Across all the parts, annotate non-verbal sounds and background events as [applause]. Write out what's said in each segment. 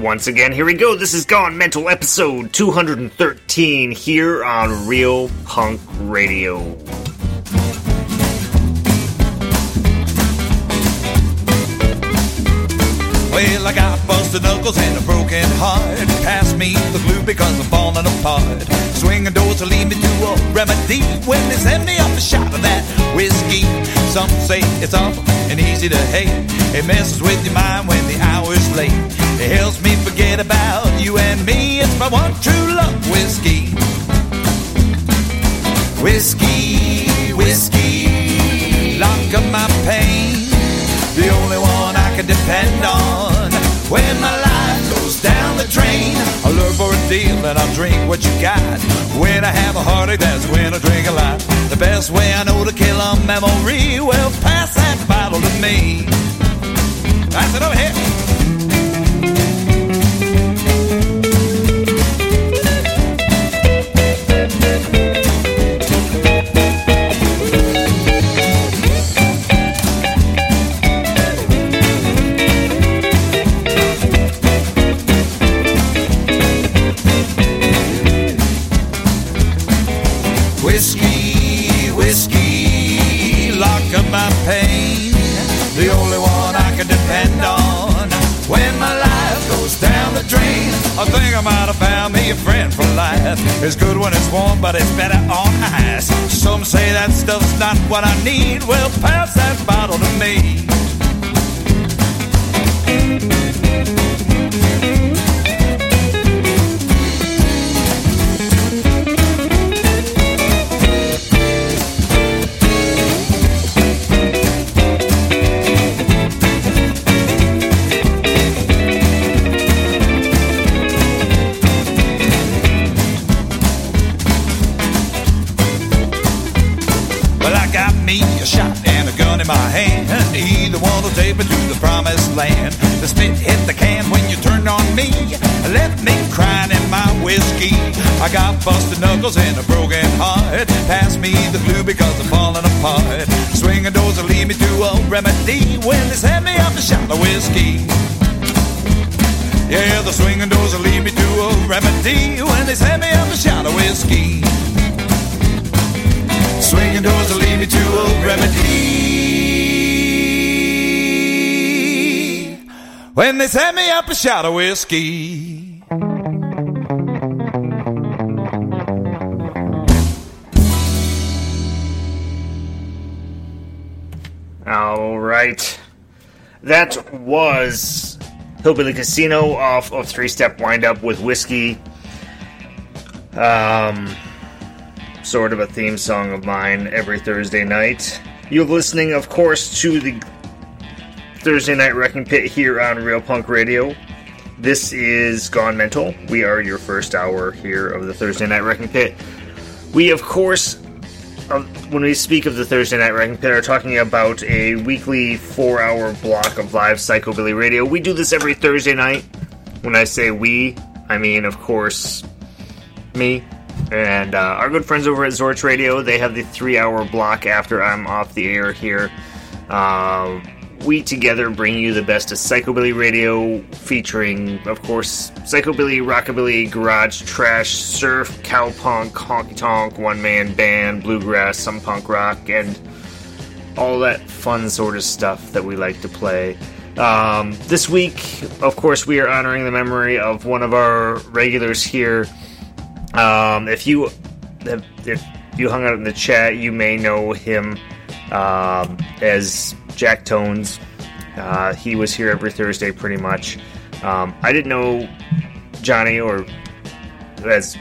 Once again, here we go. This is Gone Mental episode 213 here on Real Punk Radio. Well, I got busted knuckles and a broken heart. Pass me the glue because I'm falling apart. Swinging doors will lead me to a remedy when they send me off a shot of that whiskey. Some say it's awful and easy to hate. It messes with your mind when the hour's late. It helps me forget about you and me. It's my one true love, whiskey. Whiskey, whiskey, lock up my pain. The only one I can depend on when my life goes down the drain. I look for a deal and I'll drink what you got. When I have a heartache, that's when I drink a lot. The best way I know to kill a memory, well, pass that bottle to me. Pass it over here. Whiskey, whiskey, lock up my pain. The only one I can depend on when my life goes down the drain. I think I might have found me a friend for life. It's good when it's warm, but it's better on ice. Some say that stuff's not what I need. Well, pass that bottle to me. Me. Left me crying in my whiskey. I got busted knuckles and a broken heart. Pass me the glue because I'm falling apart. Swinging doors will lead me to a remedy when they send me up a shot of whiskey. Yeah, the swinging doors will lead me to a remedy when they send me up a shot of whiskey. Swinging doors will lead me to a remedy. When they send me up a shot of whiskey. All right. That was Hillbilly Casino off of Three Step Windup with Whiskey. Um, sort of a theme song of mine every Thursday night. You're listening, of course, to the Thursday Night Wrecking Pit here on Real Punk Radio. This is Gone Mental. We are your first hour here of the Thursday Night Wrecking Pit. We, of course, uh, when we speak of the Thursday Night Wrecking Pit, are talking about a weekly four hour block of live Psychobilly radio. We do this every Thursday night. When I say we, I mean, of course, me and uh, our good friends over at Zorch Radio. They have the three hour block after I'm off the air here. Uh, we together bring you the best of Psychobilly Radio, featuring, of course, Psychobilly, Rockabilly, Garage, Trash, Surf, Cowpunk, Honky Tonk, One Man Band, Bluegrass, some punk rock, and all that fun sort of stuff that we like to play. Um, this week, of course, we are honoring the memory of one of our regulars here. Um, if you if, you hung out in the chat, you may know him um, as Jack Tones. Uh, he was here every Thursday, pretty much. Um, I didn't know Johnny or as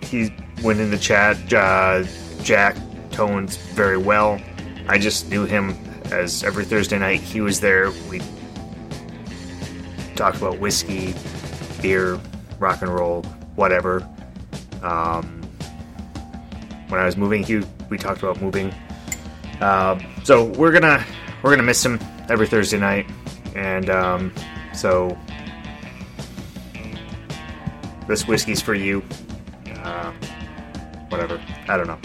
he went in the chat, uh, Jack Tones very well. I just knew him as every Thursday night he was there. We talked about whiskey, beer, rock and roll, whatever. Um, when I was moving, he we talked about moving. Uh, so we're gonna we're gonna miss him every Thursday night, and um, so this whiskey's for you. Uh, whatever. I don't know.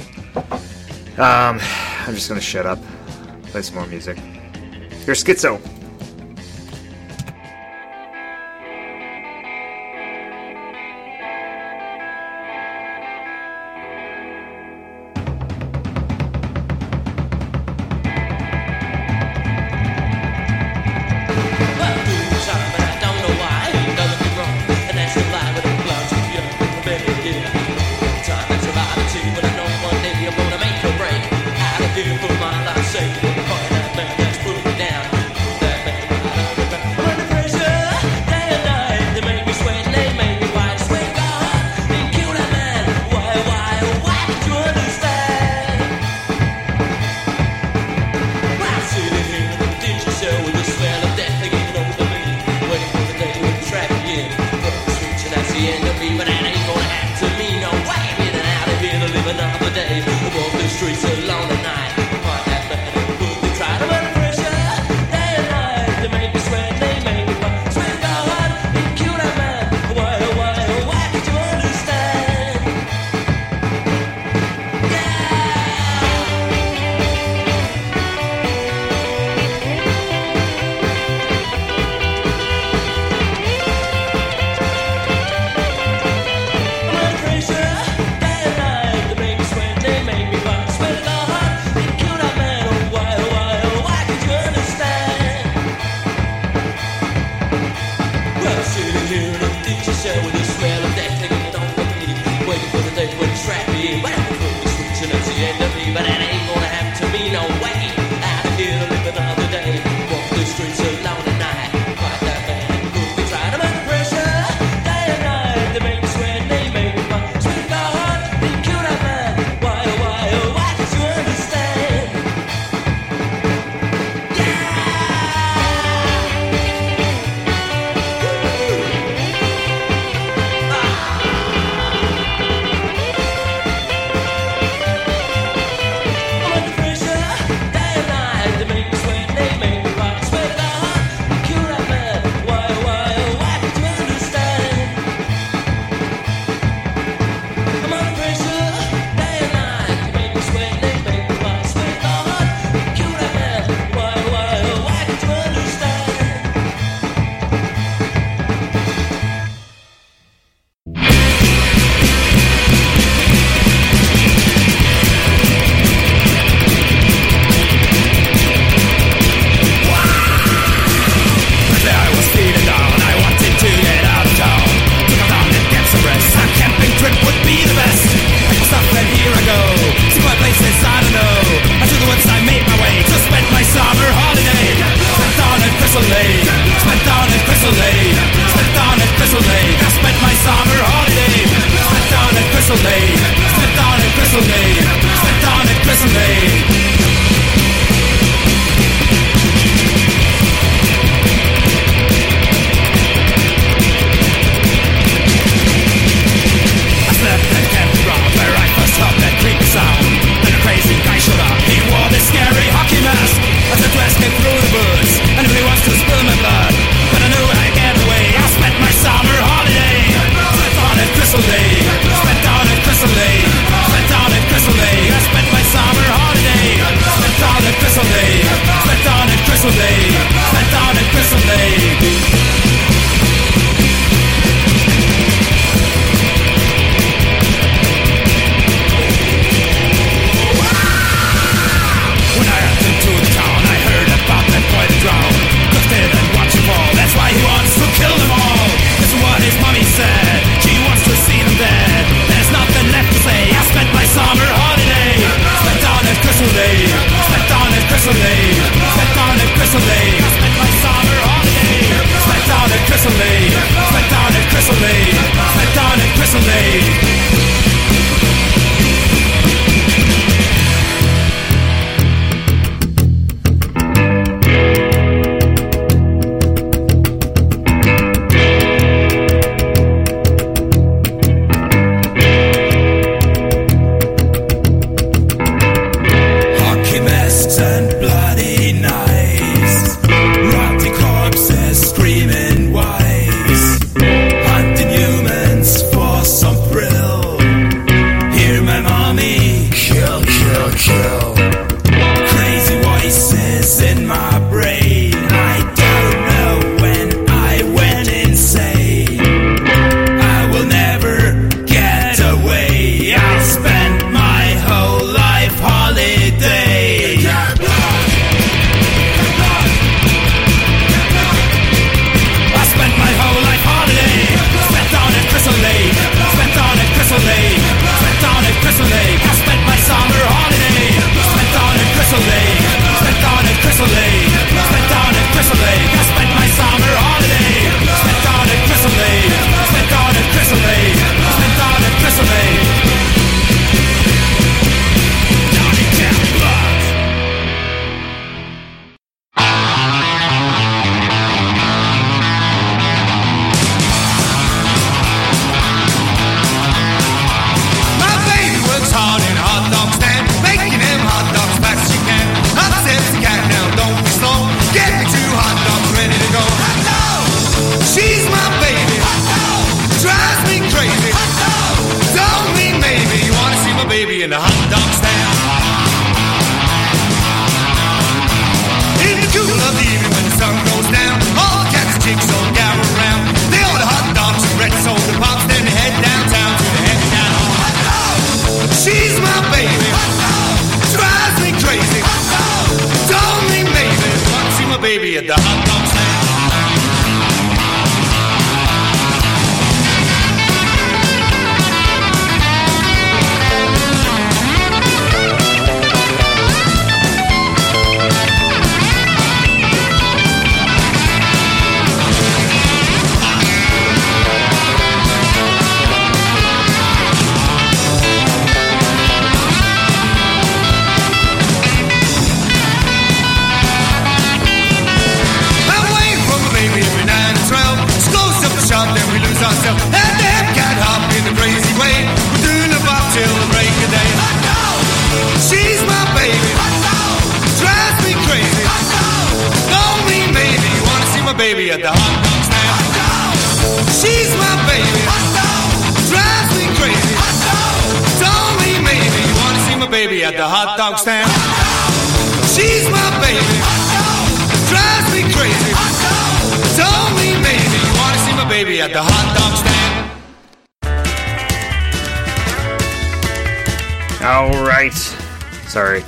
Um, I'm just gonna shut up. Play some more music. Here's Schizo.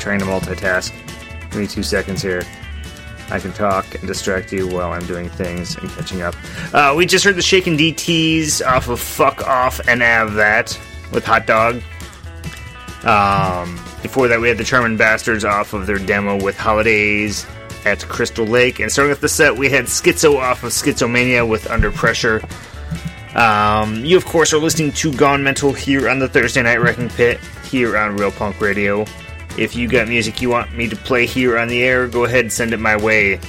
Trying to multitask. Give me two seconds here. I can talk and distract you while I'm doing things and catching up. Uh, we just heard the Shaken DTs off of Fuck Off and Have That with Hot Dog. Um, before that, we had the Charmin Bastards off of their demo with Holidays at Crystal Lake. And starting with the set, we had Schizo off of Schizomania with Under Pressure. Um, you, of course, are listening to Gone Mental here on the Thursday Night Wrecking Pit here on Real Punk Radio. If you got music you want me to play here on the air, go ahead and send it my way.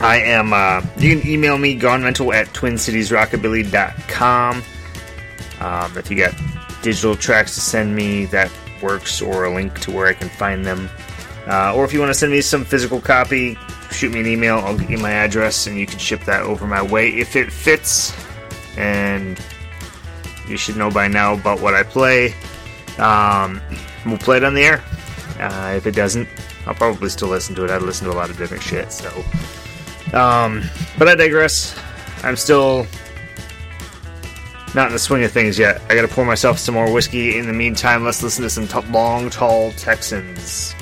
I am, uh, you can email me, gonemental at twincitiesrockabilly.com. Um, if you got digital tracks to send me, that works, or a link to where I can find them. Uh, or if you want to send me some physical copy, shoot me an email. I'll get you my address, and you can ship that over my way if it fits. And you should know by now about what I play. Um, we'll play it on the air. Uh, if it doesn't, I'll probably still listen to it. I listen to a lot of different shit, so. Um, but I digress. I'm still not in the swing of things yet. I gotta pour myself some more whiskey. In the meantime, let's listen to some t- long, tall Texans.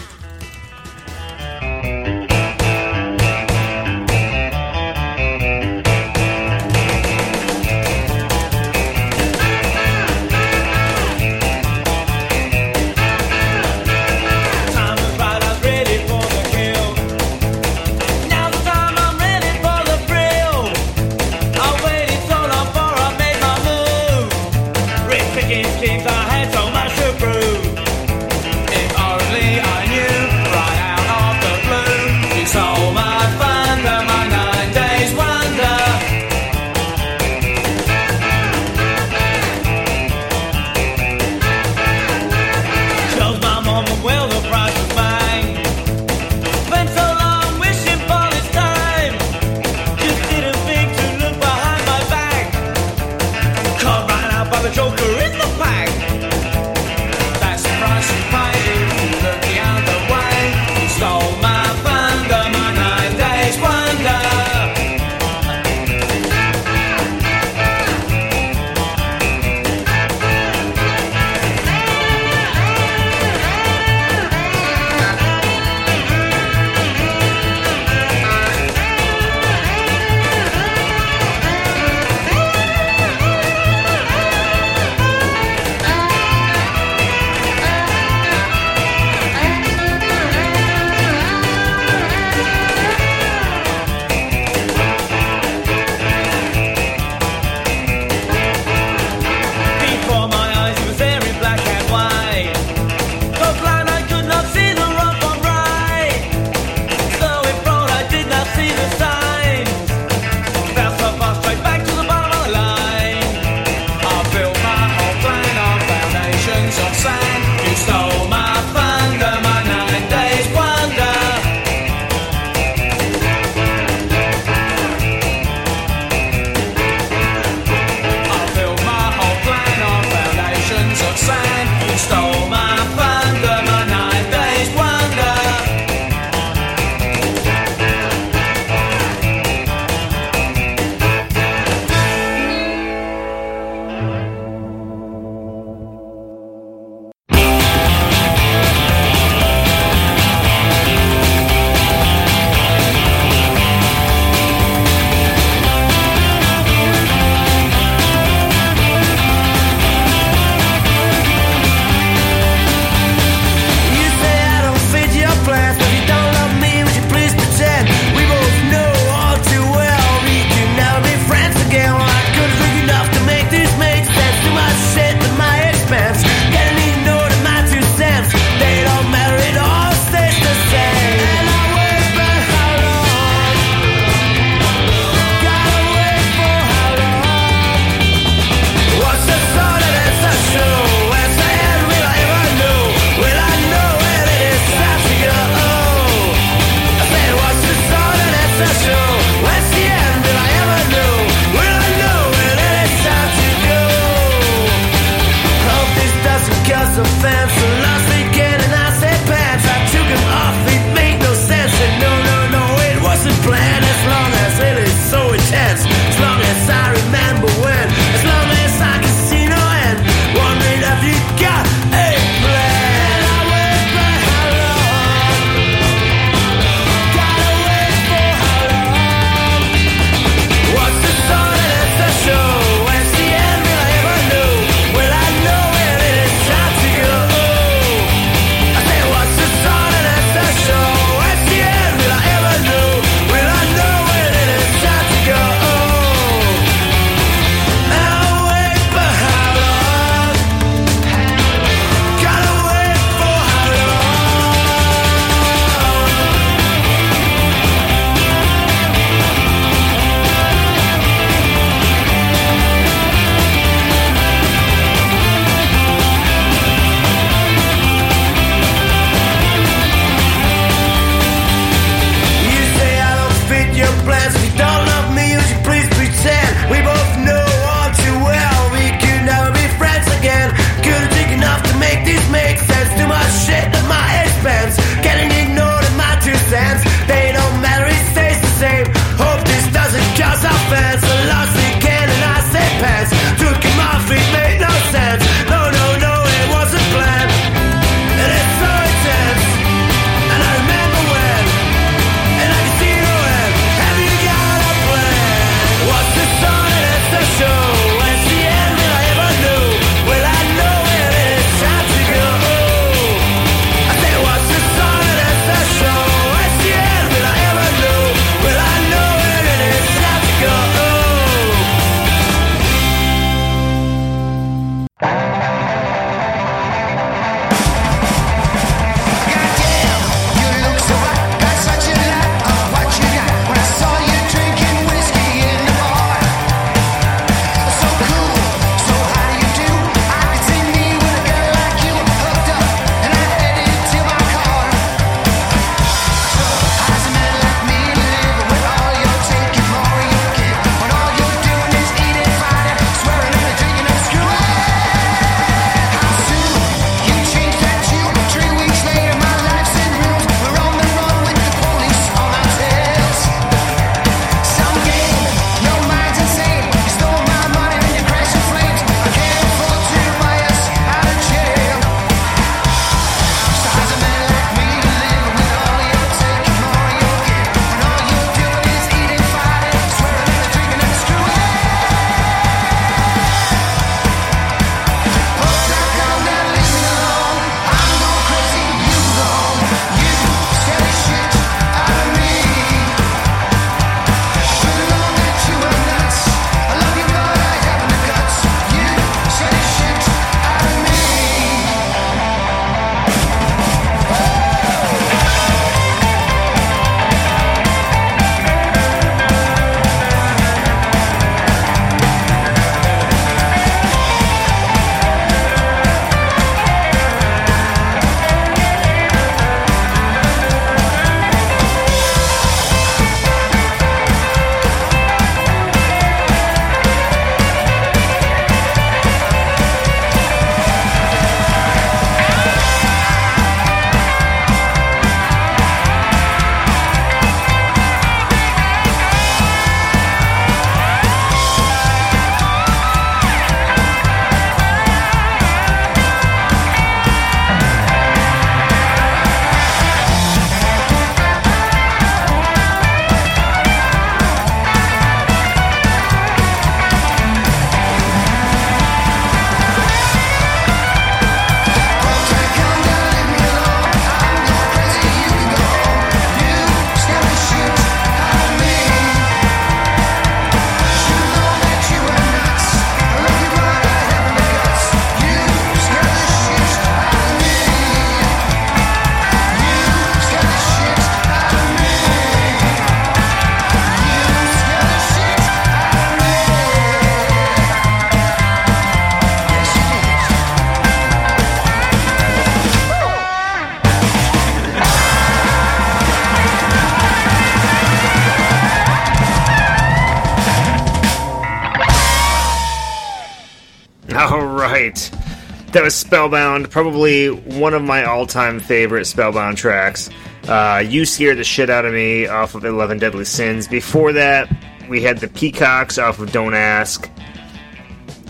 That was Spellbound, probably one of my all time favorite Spellbound tracks. Uh, you Scared the Shit Out of Me off of 11 Deadly Sins. Before that, we had the Peacocks off of Don't Ask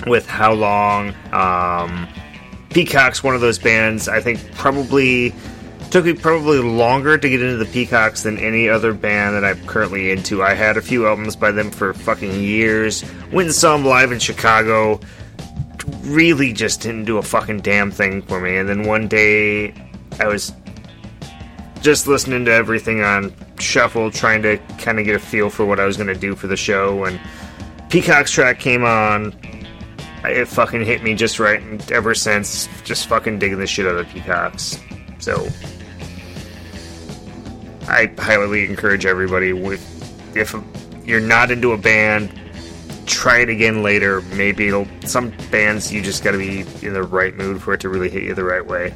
with How Long. Um, Peacocks, one of those bands, I think probably took me probably longer to get into the Peacocks than any other band that I'm currently into. I had a few albums by them for fucking years. Went and saw them live in Chicago. Really just didn't do a fucking damn thing for me. And then one day I was just listening to everything on shuffle, trying to kind of get a feel for what I was going to do for the show. And Peacock's track came on. It fucking hit me just right, and ever since, just fucking digging the shit out of Peacocks. So, I highly encourage everybody if you're not into a band, try it again later. Maybe it'll. Some bands you just got to be in the right mood for it to really hit you the right way.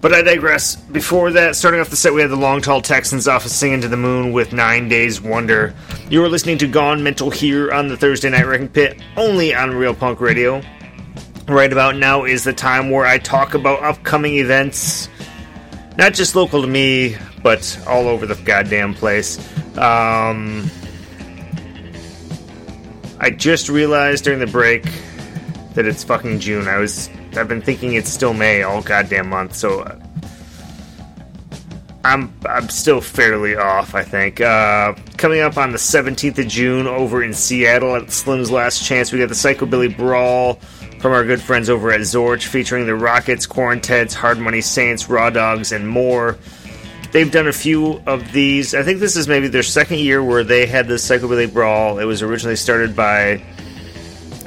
But I digress. Before that, starting off the set, we had the Long Tall Texans off of Singing to the Moon with Nine Days Wonder. You are listening to Gone Mental here on the Thursday Night Wrecking Pit, only on Real Punk Radio. Right about now is the time where I talk about upcoming events, not just local to me, but all over the goddamn place. Um, I just realized during the break that it's fucking June. I was I've been thinking it's still May all goddamn month, so uh, I'm I'm still fairly off. I think uh, coming up on the 17th of June over in Seattle at Slim's Last Chance, we got the Psychobilly Brawl from our good friends over at Zorch, featuring the Rocketz, Quaranteds, Hard Money Saints, Raw Dogs, and more. They've done a few of these. I think this is maybe their second year where they had the Psychobilly Brawl. It was originally started by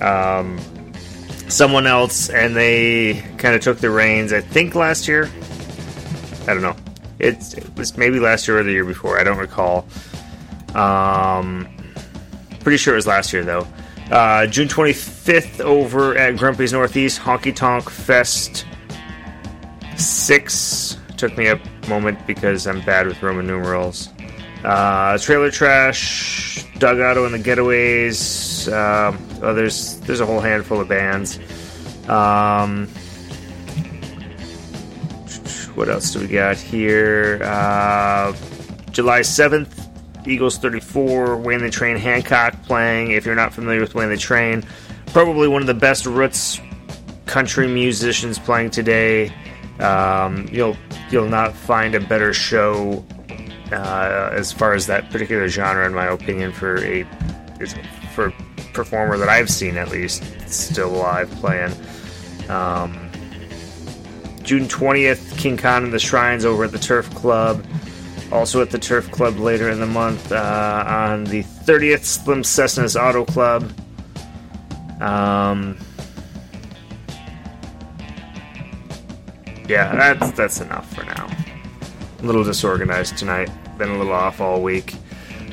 um, someone else, and they kind of took the reins. I think last year. I don't know. It, it was maybe last year or the year before. I don't recall. Um, pretty sure it was last year though. Uh, June 25th over at Grumpy's Northeast Honky Tonk Fest 6. Took me a moment because I'm bad with Roman numerals. Uh, Trailer Trash, Doug Otto and the Getaways. Um, oh, there's there's a whole handful of bands. Um, what else do we got here? Uh, July 7th, Eagles 34, Wayne the Train Hancock playing. If you're not familiar with Wayne the Train, probably one of the best roots country musicians playing today. Um, you'll you'll not find a better show uh, as far as that particular genre, in my opinion, for a for performer that I've seen at least still alive playing. Um, June 20th, King Khan and the Shrines over at the Turf Club. Also at the Turf Club later in the month. Uh, on the 30th, Slim Cessna's Auto Club. Um, yeah, that's that's enough for now. A little disorganized tonight. Been a little off all week.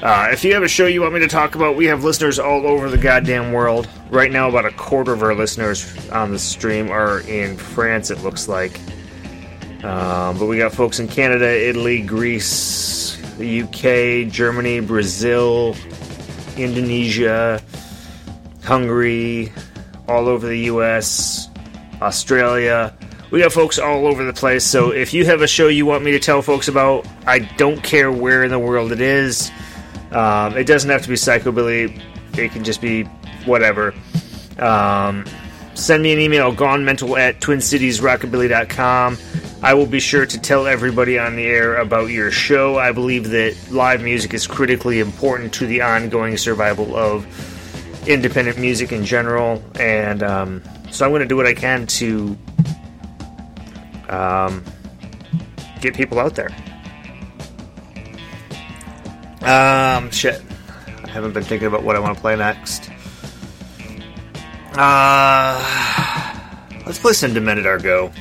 Uh, if you have a show you want me to talk about, we have listeners all over the goddamn world. Right now, about a quarter of our listeners on the stream are in France, it looks like. Um, but we got folks in Canada, Italy, Greece, the UK, Germany, Brazil, Indonesia, Hungary, all over the US, Australia. We got folks all over the place. So if you have a show you want me to tell folks about, I don't care where in the world it is. Um, it doesn't have to be psychobilly. It can just be whatever. Um, send me an email, gonemental at twincitiesrockabilly.com. I will be sure to tell everybody on the air about your show. I believe that live music is critically important to the ongoing survival of independent music in general. And um, so I'm going to do what I can to um, get people out there. Um, shit. I haven't been thinking about what I want to play next. Uh, let's play some Demented Are Go.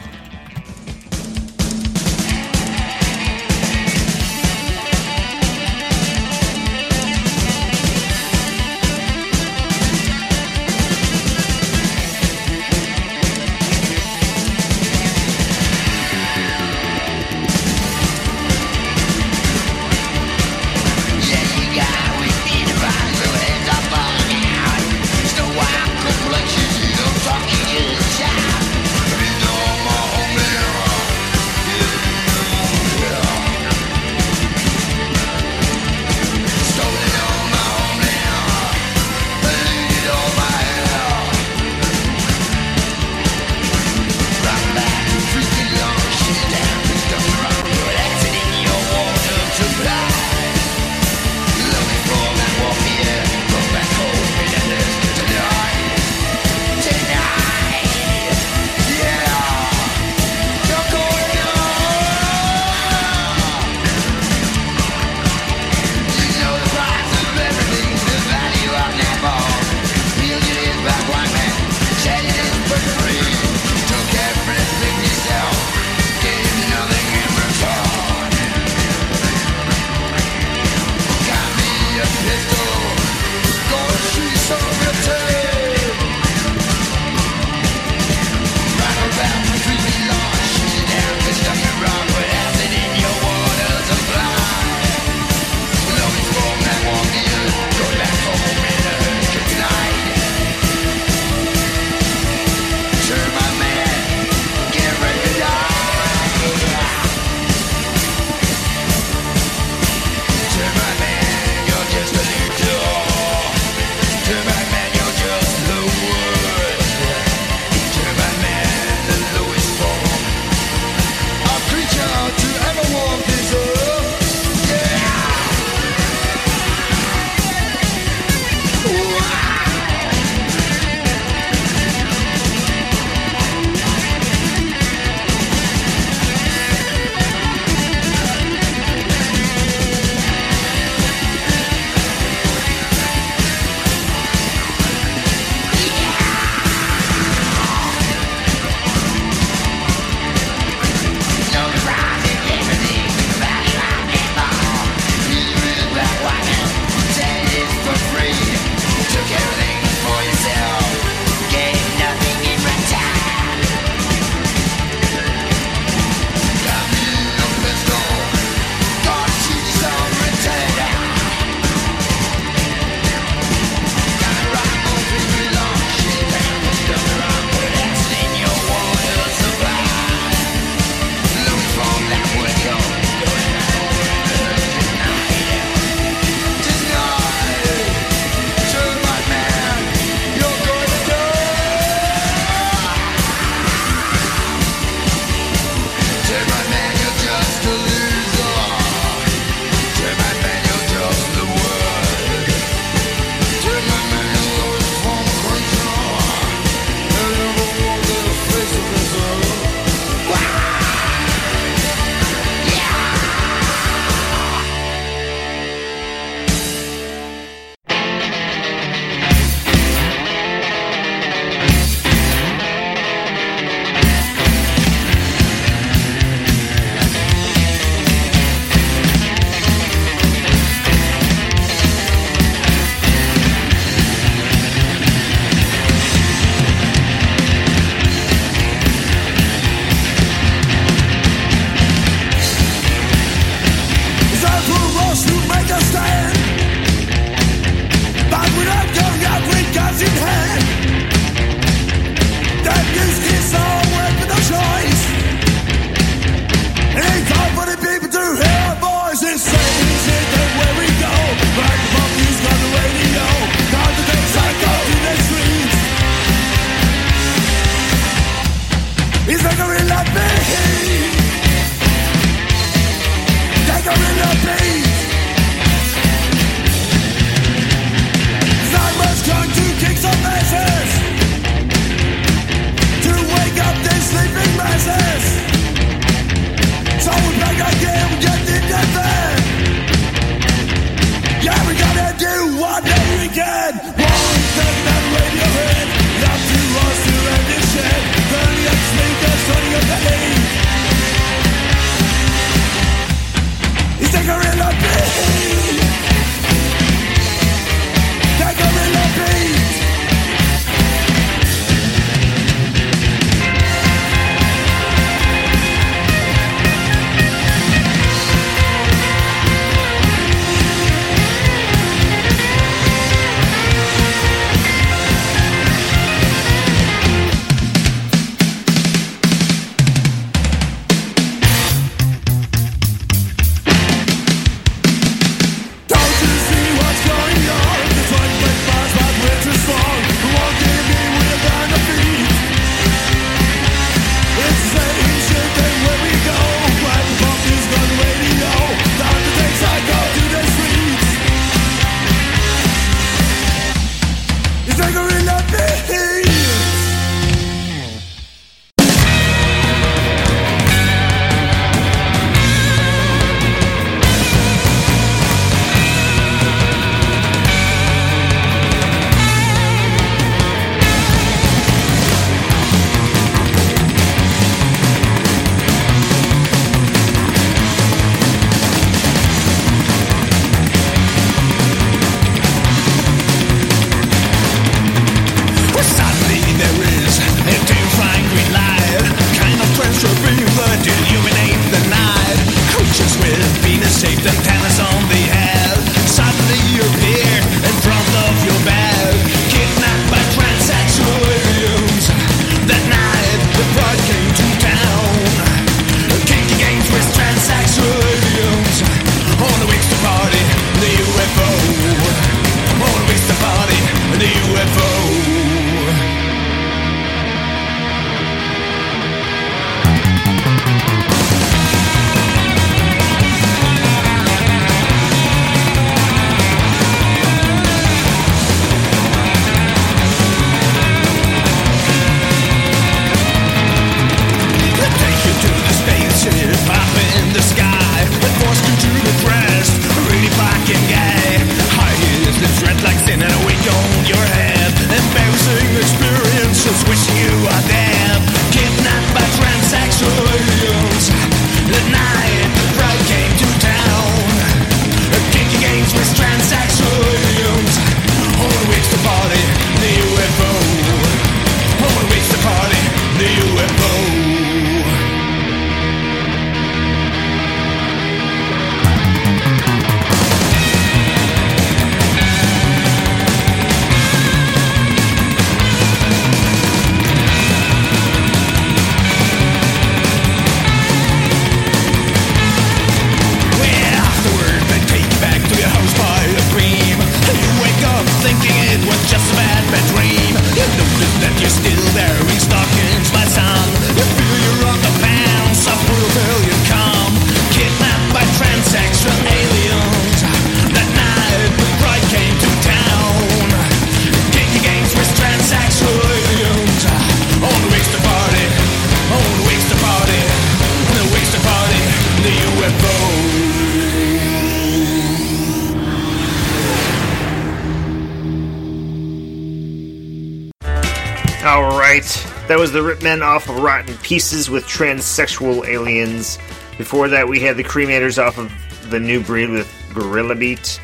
Was the Rip Men off of Rotten Pieces with transsexual aliens. Before that, we had the Cremators off of the New Breed with Gorilla Beat.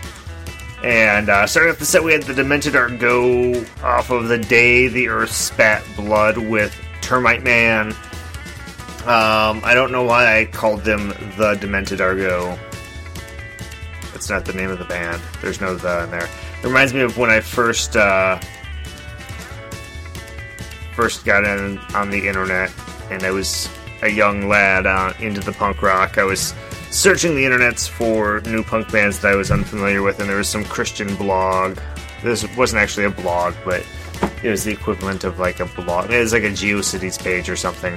And uh, starting off the set, we had the Demented Are Go off of the Day the Earth Spat Blood with Termite Man. Um, I don't know why I called them the Demented Are Go. That's not the name of the band. There's no the in there. It reminds me of when I first uh, first got in on the internet, and I was a young lad uh, into the punk rock. I was searching the internets for new punk bands that I was unfamiliar with, and there was some Christian blog. This wasn't actually a blog, but it was the equivalent of like a blog. It was like a GeoCities page or something,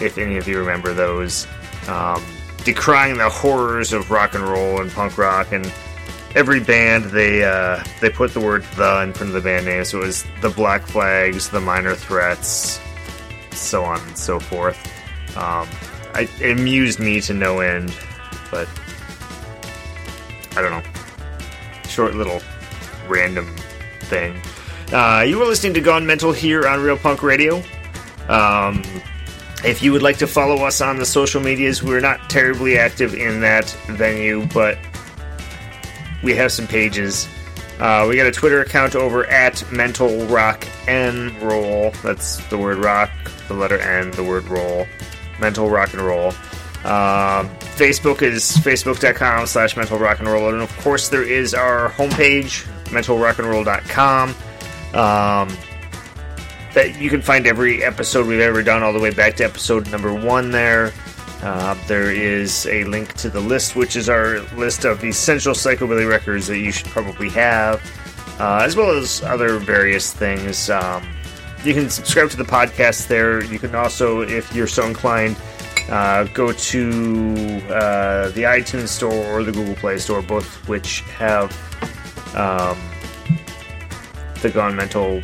if any of you remember those. Um, decrying the horrors of rock and roll and punk rock, and every band they uh, they put the word "the" in front of the band name, so it was the Black Flags, the Minor Threats, so on and so forth. Um, I, it amused me to no end, but I don't know. Short little random thing. Uh, you were listening to Gone Mental here on Real Punk Radio. Um, if you would like to follow us on the social medias, we're not terribly active in that venue, but we have some pages. Uh, we got a Twitter account over at Mental Rock N Roll. That's the word rock, the letter N, the word roll. Mental Rock and Roll. Um, Facebook is facebook.com slash mental rock and roll. And of course, there is our homepage, mentalrockandroll.com. Um, that you can find every episode we've ever done all the way back to episode number one there. Uh, there is a link to the list, which is our list of essential psychobilly records that you should probably have, uh, as well as other various things. Um, you can subscribe to the podcast there. You can also, if you're so inclined, uh, go to uh, the iTunes Store or the Google Play Store, both which have um, the Gone Mental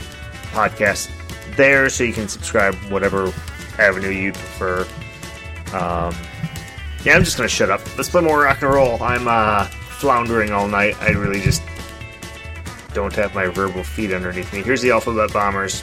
podcast there, so you can subscribe whatever avenue you prefer. Um, yeah, I'm just gonna shut up. Let's play more rock and roll. I'm uh, floundering all night. I really just don't have my verbal feet underneath me. Here's the Alphabet Bombers.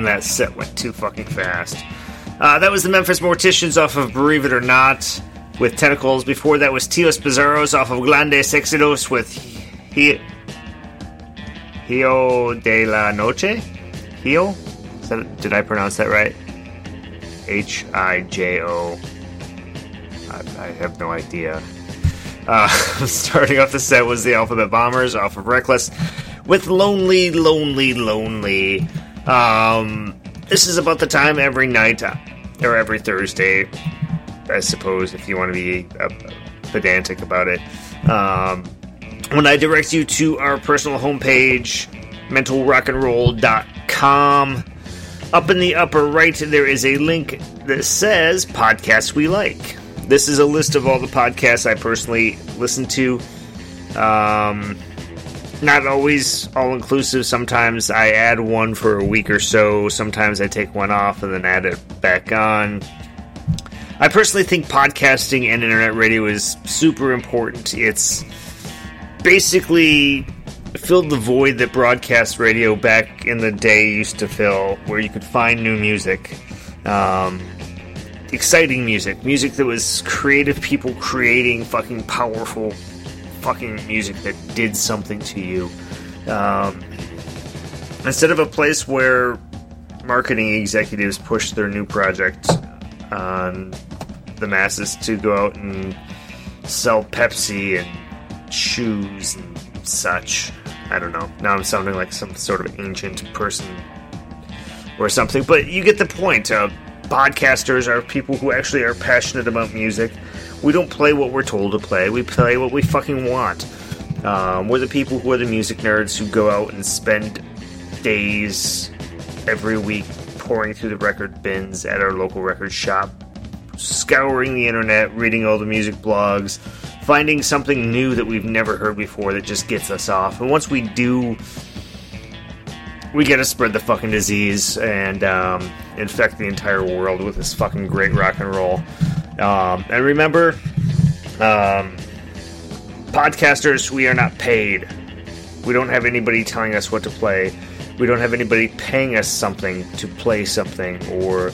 Damn, that set went too fucking fast. Uh, that was the Memphis Morticians off of Believe It or Not with Tentacles. Before that was Tios Bizarros off of Grandes Éxitos with Hi- Hio de la Noche? Hio? Did I pronounce that right? H I J O. I I have no idea. Uh, [laughs] starting off the set was the Alphabet Bombers off of Reckless with Lonely, Lonely, Lonely. Um, this is about the time every night, uh, or every Thursday, I suppose, if you want to be uh, pedantic about it. Um, when I direct you to our personal homepage, mentalrockandroll.com. Up in the upper right, there is a link that says Podcasts We Like. This is a list of all the podcasts I personally listen to. Um, not always all inclusive. Sometimes I add one for a week or so. Sometimes I take one off and then add it back on. I personally think podcasting and internet radio is super important. It's basically filled the void that broadcast radio back in the day used to fill, where you could find new music, um, exciting music, music that was creative people creating fucking powerful fucking music that did something to you. Um, instead of a place where marketing executives push their new project on the masses to go out and sell Pepsi and shoes and such. I don't know. Now I'm sounding like some sort of ancient person or something, but you get the point. Uh, podcasters are people who actually are passionate about music. We don't play what we're told to play, we play what we fucking want. Um, we're the people who are the music nerds who go out and spend days every week poring through the record bins at our local record shop, scouring the internet, reading all the music blogs, finding something new that we've never heard before that just gets us off. And once we do, we get to spread the fucking disease and um, infect the entire world with this fucking great rock and roll. Um, and remember, um, podcasters, we are not paid. We don't have anybody telling us what to play. We don't have anybody paying us something to play something or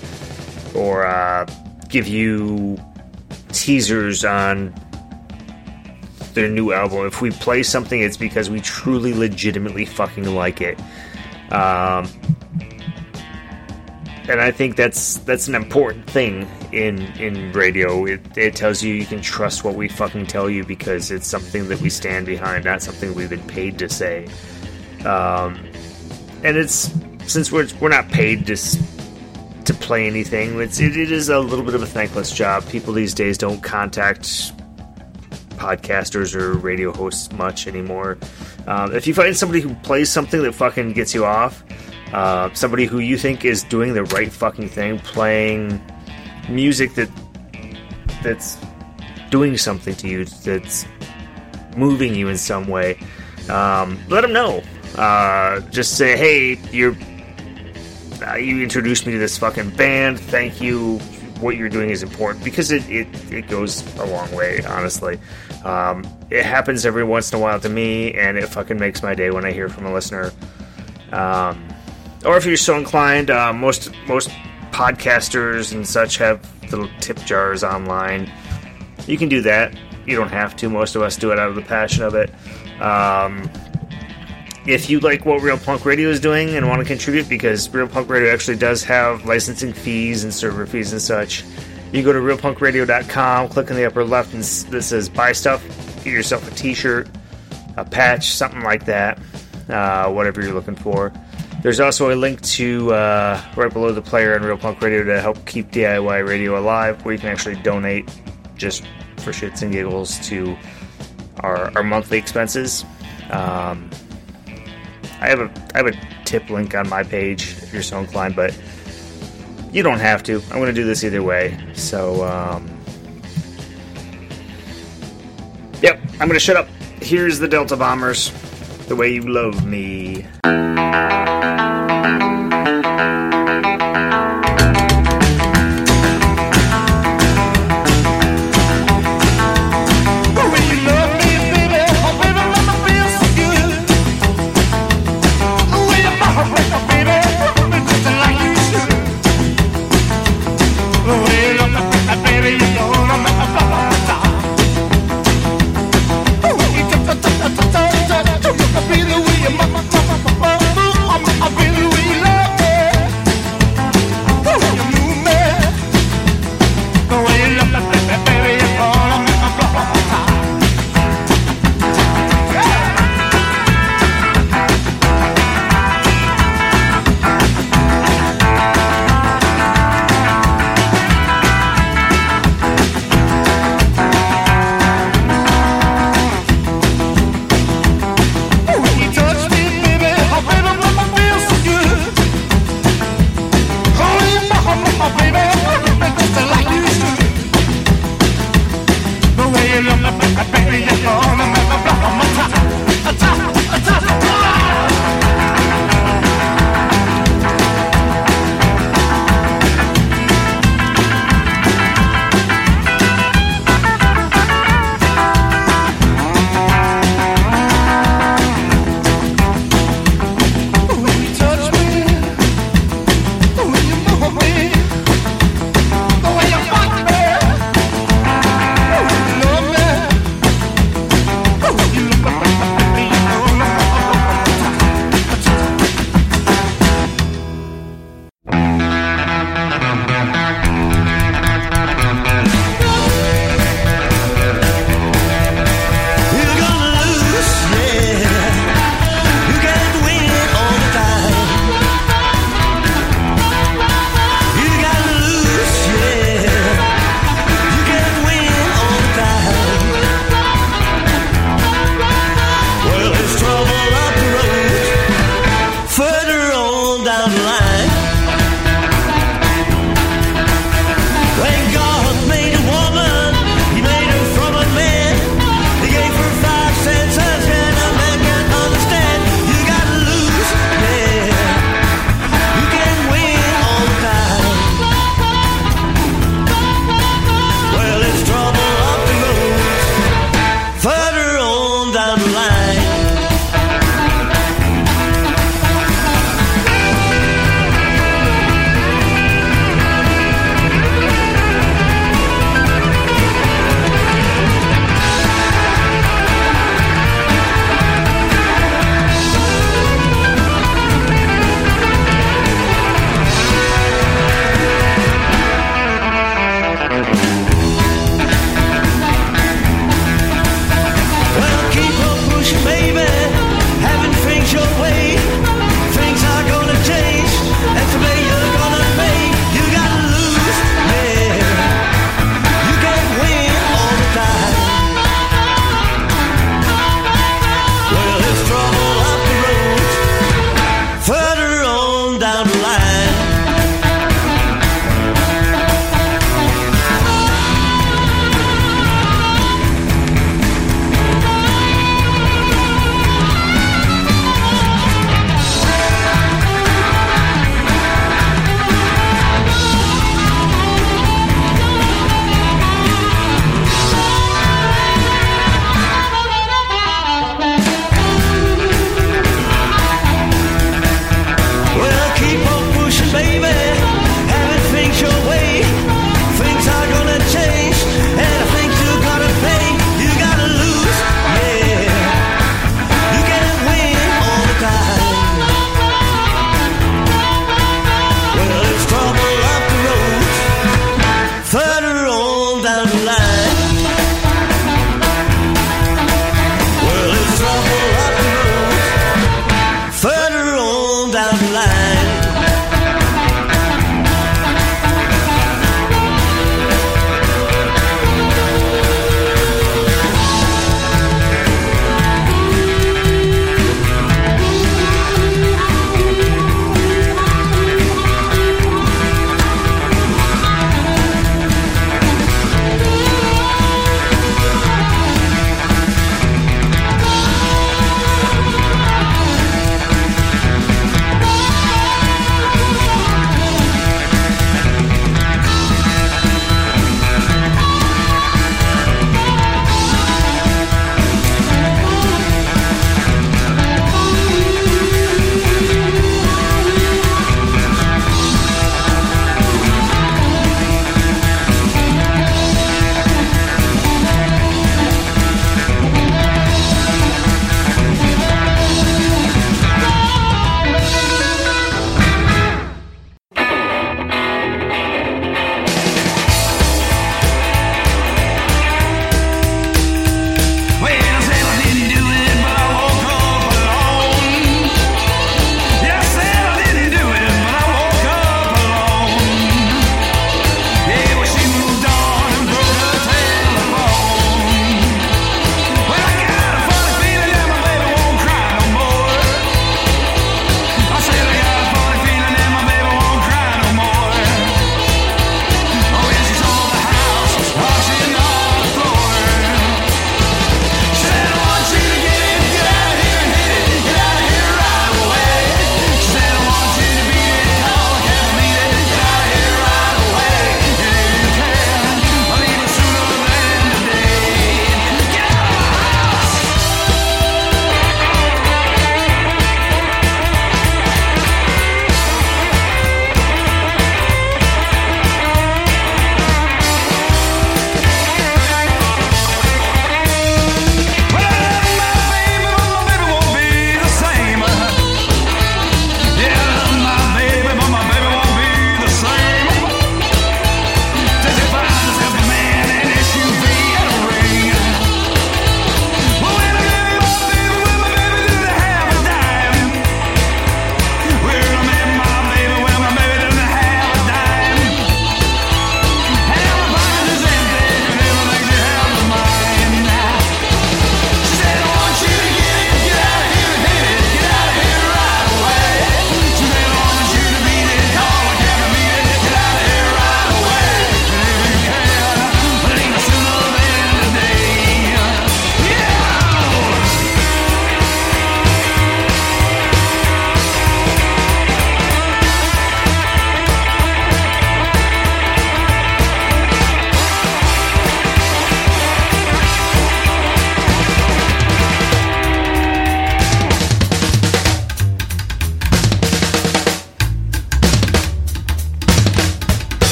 or uh, give you teasers on their new album. If we play something, it's because we truly, legitimately fucking like it. Um, and I think that's that's an important thing in in radio. It, it tells you you can trust what we fucking tell you because it's something that we stand behind, not something we've been paid to say. Um, and it's since we're we're not paid to to play anything. It's it, it is a little bit of a thankless job. People these days don't contact podcasters or radio hosts much anymore. Um, if you find somebody who plays something that fucking gets you off, uh, somebody who you think is doing the right fucking thing, playing music that that's doing something to you, that's moving you in some way, um, let them know. Uh, just say, hey, you're uh, you introduced me to this fucking band. Thank you. What you're doing is important because it, it, it goes a long way, honestly. Um, it happens every once in a while to me, and it fucking makes my day when I hear from a listener. Um, or if you're so inclined, uh, most most podcasters and such have little tip jars online. You can do that. You don't have to. Most of us do it out of the passion of it. Um, if you like what Real Punk Radio is doing and want to contribute, because Real Punk Radio actually does have licensing fees and server fees and such, you go to realpunkradio.com, click in the upper left, and this says buy stuff. Get yourself a t shirt, a patch, something like that, uh, whatever you're looking for. There's also a link to uh, right below the player on Real Punk Radio to help keep DIY radio alive, where you can actually donate just for shits and giggles to our, our monthly expenses. Um, I have a I have a tip link on my page if you're so inclined, but you don't have to. I'm going to do this either way. So, um, yep, I'm going to shut up. Here's the Delta Bombers, the way you love me.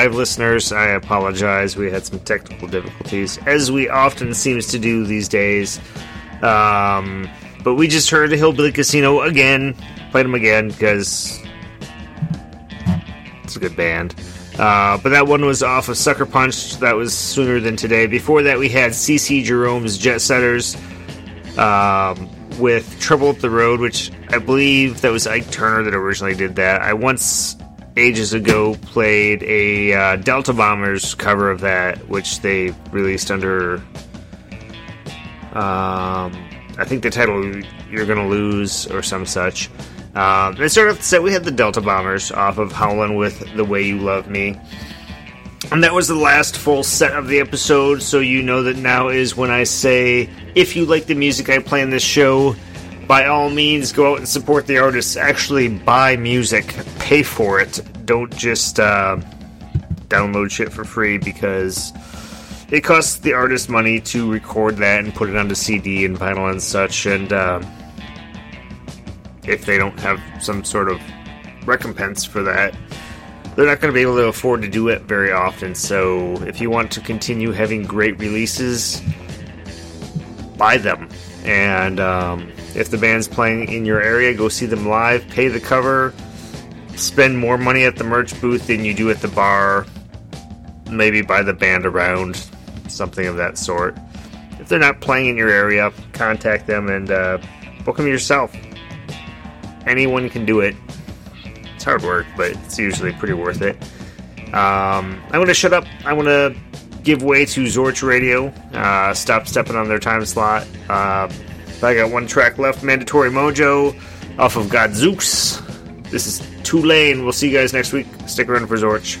Live listeners, I apologize. We had some technical difficulties, as we often seems to do these days. Um, but we just heard the Hillbilly Casino again. Played them again because it's a good band. Uh, but that one was off of Sucker Punch. That was sooner than today. Before that, we had CC Jerome's Jet Setters um, with Trouble Up the Road, which I believe that was Ike Turner that originally did that. I once, ages ago, played a uh, Delta Bombers cover of that, which they released under. Um, I think the title "You're Gonna Lose" or some such. Uh, and started off the set. We had the Delta Bombers off of Howlin' with "The Way You Love Me." And that was the last full set of the episode, so you know that now is when I say, if you like the music I play in this show, by all means go out and support the artists. Actually, buy music, pay for it. Don't just uh, download shit for free because it costs the artist money to record that and put it onto CD and vinyl and such. And uh, if they don't have some sort of recompense for that, they're not going to be able to afford to do it very often. So, if you want to continue having great releases, buy them. And um, if the band's playing in your area, go see them live, pay the cover, spend more money at the merch booth than you do at the bar. Maybe buy the band around, something of that sort. If they're not playing in your area, contact them and uh, book them yourself. Anyone can do it. It's hard work, but it's usually pretty worth it. Um, I'm going to shut up. I want to give way to Zorch Radio. Uh, stop stepping on their time slot. Uh, I got one track left Mandatory Mojo off of Godzooks. This is Tulane. We'll see you guys next week. Stick around for Zorch.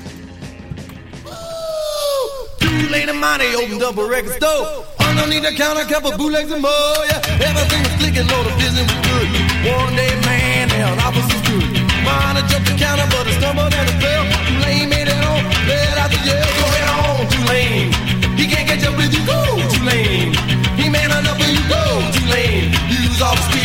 Too late and opened oh, up a record store. Underneath the counter, bootlegs and more. Yeah, everything was clicking, Lord, the business was good. One day, man, stood. Mine jumped the counter, but stumbled and fell. Tulane made it let out the yell. Go ahead on, Tulane. He can't catch up with you, go, Tulane. Go, Tulane. Use all the speed,